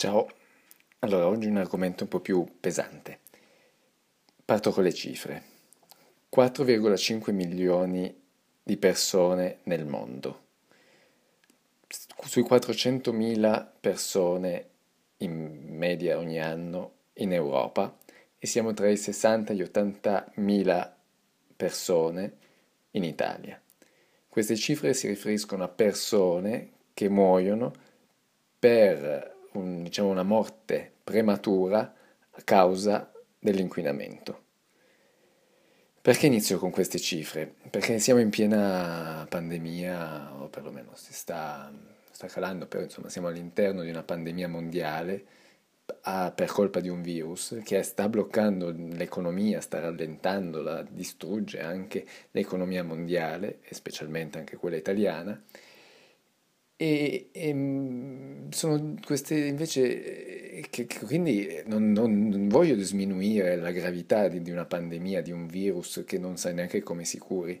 Ciao, allora oggi un argomento un po' più pesante. Parto con le cifre. 4,5 milioni di persone nel mondo. Sui 400.000 persone in media ogni anno in Europa e siamo tra i 60 e gli 80.000 persone in Italia. Queste cifre si riferiscono a persone che muoiono per un, diciamo, una morte prematura a causa dell'inquinamento. Perché inizio con queste cifre? Perché siamo in piena pandemia, o perlomeno si sta, sta calando, però insomma siamo all'interno di una pandemia mondiale a, per colpa di un virus che sta bloccando l'economia, sta rallentandola, distrugge anche l'economia mondiale e specialmente anche quella italiana e, e, mm, sono queste invece che, che quindi non, non, non, voglio sminuire la gravità di, di, una pandemia, di un virus che non sai neanche come si curi,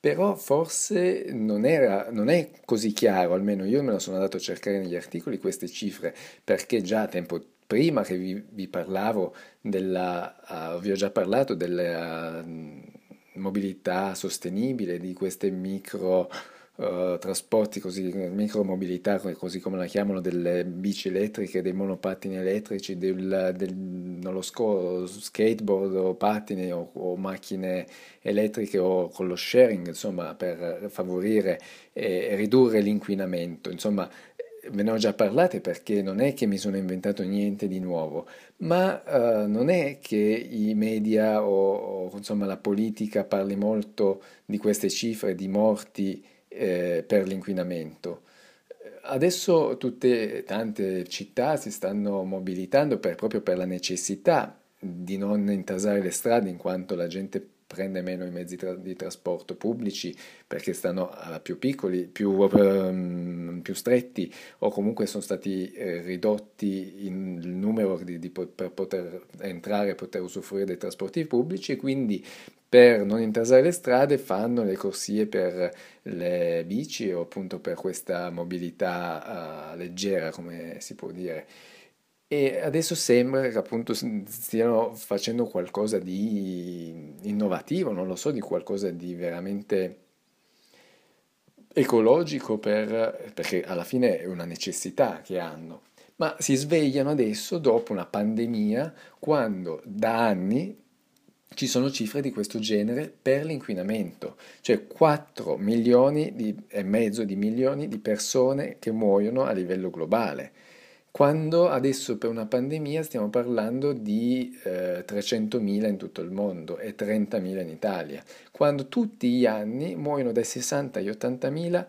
però forse non, era, non è così chiaro, almeno io me lo sono andato a cercare negli articoli queste cifre, perché già tempo prima che vi, vi parlavo della, uh, vi ho già parlato della uh, mobilità sostenibile, di queste micro uh, trasporti, così, micromobilità, così come la chiamano, delle bici elettriche, dei monopattini elettrici, del, del non lo so, skateboard o pattini o, o, macchine elettriche o con lo sharing, insomma, per favorire e ridurre l'inquinamento. Insomma, ve ne ho già parlate perché non è che mi sono inventato niente di nuovo, ma uh, non è che i media o, o, insomma la politica parli molto di queste cifre di morti eh, per l'inquinamento. Adesso tutte, tante città si stanno mobilitando per, proprio per la necessità di non intasare le strade in quanto la gente prende meno i mezzi tra- di trasporto pubblici perché stanno uh, più piccoli, più, um, più, stretti o comunque sono stati eh, ridotti in, il numero di, di, per poter entrare e poter usufruire dei trasporti pubblici e quindi per non intasare le strade fanno le corsie per le bici o appunto per questa mobilità uh, leggera come si può dire e adesso sembra che appunto stiano facendo qualcosa di innovativo, non lo so, di qualcosa di veramente ecologico per, perché alla fine è una necessità che hanno. Ma si svegliano adesso dopo una pandemia quando da anni ci sono cifre di questo genere per l'inquinamento, cioè 4 milioni di, e mezzo di milioni di persone che muoiono a livello globale. Quando adesso per una pandemia stiamo parlando di eh, 300.000 in tutto il mondo e 30.000 in Italia, quando tutti gli anni muoiono dai 60 agli 80.000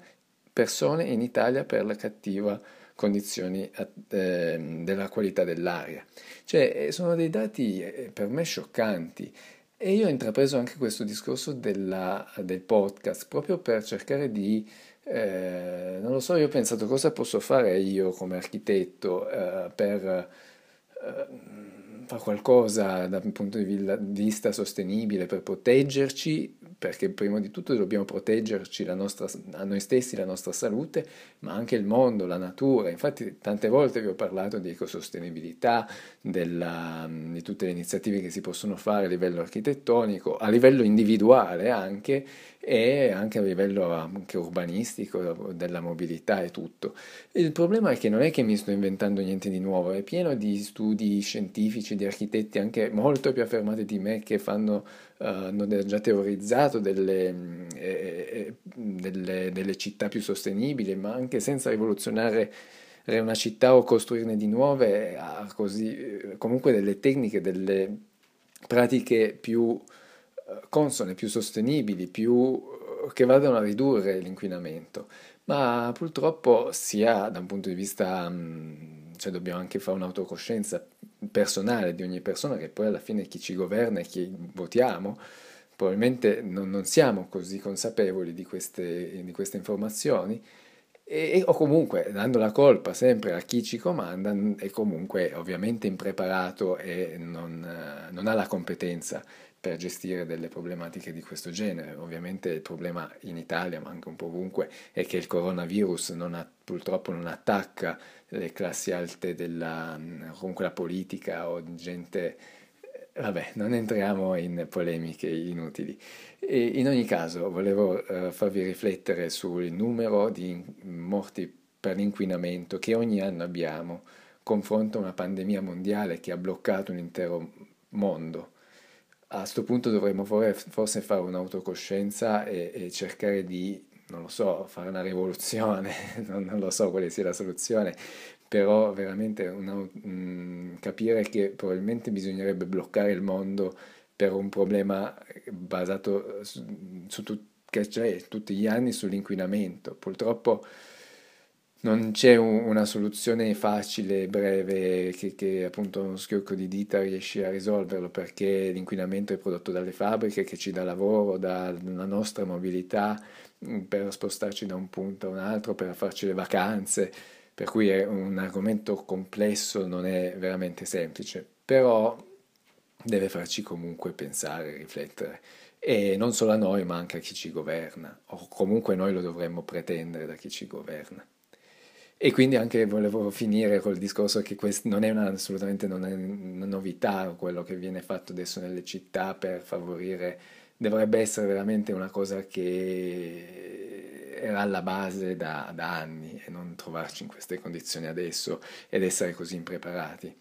persone in Italia per la cattiva condizioni eh, della qualità dell'aria. Cioè, eh, sono dei dati eh, per me scioccanti. E io ho intrapreso anche questo discorso della, del podcast proprio per cercare di eh, non lo so, io ho pensato cosa posso fare io come architetto eh, per eh, fare qualcosa dal punto di vista sostenibile, per proteggerci perché prima di tutto dobbiamo proteggerci nostra, a noi stessi, la nostra salute, ma anche il mondo, la natura. Infatti tante volte vi ho parlato di ecosostenibilità, della, di tutte le iniziative che si possono fare a livello architettonico, a livello individuale anche e anche a livello anche urbanistico, della mobilità e tutto. Il problema è che non è che mi sto inventando niente di nuovo, è pieno di studi scientifici, di architetti anche molto più affermati di me che fanno, uh, hanno già teorizzato delle, eh, eh, delle, delle città più sostenibili, ma anche senza rivoluzionare una città o costruirne di nuove, così, comunque delle tecniche, delle pratiche più consone, più sostenibili, più, eh, che vadano a ridurre l'inquinamento. Ma purtroppo sia da un punto di vista, mm, cioè dobbiamo anche fare un'autocoscienza personale di ogni persona, che poi alla fine chi ci governa e chi votiamo, probabilmente non, non siamo così consapevoli di queste, di queste informazioni e, o comunque dando la colpa sempre a chi ci comanda è comunque ovviamente impreparato e non, non ha la competenza per gestire delle problematiche di questo genere. Ovviamente il problema in Italia, ma anche un po' ovunque, è che il coronavirus non ha purtroppo non attacca le classi alte della, comunque la politica o gente Vabbè, non entriamo in polemiche inutili. E in ogni caso, volevo uh, farvi riflettere sul numero di morti per l'inquinamento che ogni anno abbiamo, confronto a una pandemia mondiale che ha bloccato un intero mondo. A questo punto dovremmo forse fare un'autocoscienza e, e cercare di, non lo so, fare una rivoluzione, non, non lo so quale sia la soluzione, però veramente una, mh, capire che probabilmente bisognerebbe bloccare il mondo per un problema basato su, su tut, che c'è tutti gli anni sull'inquinamento. Purtroppo non c'è un, una soluzione facile, breve, che, che appunto uno schiocco di dita riesce a risolverlo perché l'inquinamento è prodotto dalle fabbriche che ci dà lavoro, dalla nostra mobilità per spostarci da un punto a un altro, per farci le vacanze. Per cui è un argomento complesso, non è veramente semplice, però deve farci comunque pensare, riflettere, e non solo a noi, ma anche a chi ci governa, o comunque noi lo dovremmo pretendere da chi ci governa. E quindi anche volevo finire col discorso che questo non è una, assolutamente non è una novità quello che viene fatto adesso nelle città per favorire, dovrebbe essere veramente una cosa che era alla base da, da, anni e non trovarci in queste condizioni adesso ed essere così impreparati.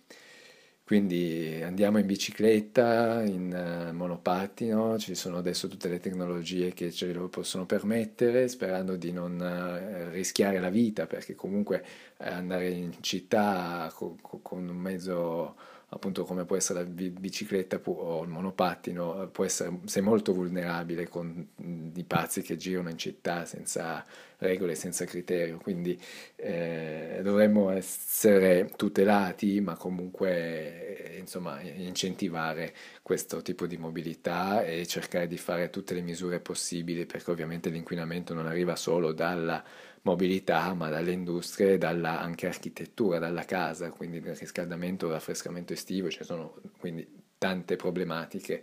Quindi andiamo in bicicletta, in uh, monopattino, ci sono adesso tutte le tecnologie che ce lo possono permettere, sperando di non uh, rischiare la vita, perché comunque andare in città co- co- con un mezzo appunto come può essere la bicicletta o il monopattino, può essere, sei molto vulnerabile con i pazzi che girano in città senza regole, senza criterio, quindi eh, dovremmo essere tutelati, ma comunque eh, insomma, incentivare questo tipo di mobilità e cercare di fare tutte le misure possibili, perché ovviamente l'inquinamento non arriva solo dalla mobilità, ma dalle industrie, dalla anche architettura, dalla casa, quindi il riscaldamento, raffrescamento estivo, ci sono quindi tante problematiche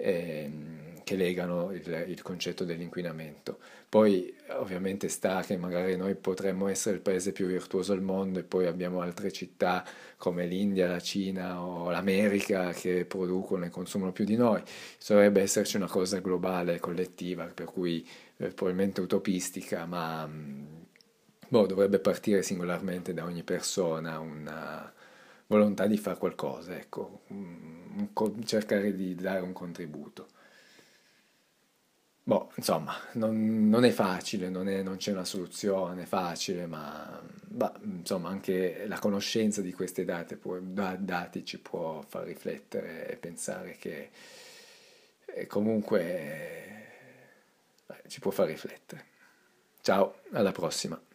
eh, che legano il, il, concetto dell'inquinamento. Poi ovviamente sta che magari noi potremmo essere il paese più virtuoso al mondo e poi abbiamo altre città come l'India, la Cina o l'America che producono e consumano più di noi. Dovrebbe esserci una cosa globale, collettiva, per cui eh, probabilmente utopistica, ma mm, boh, dovrebbe partire singolarmente da ogni persona una volontà di fare qualcosa, ecco, cercare di dare un contributo. Boh, insomma, non, non è facile, non, è, non, c'è una soluzione facile, ma bah, insomma anche la conoscenza di queste date può, dati ci può far riflettere e pensare che eh, comunque ci può far riflettere. Ciao, alla prossima.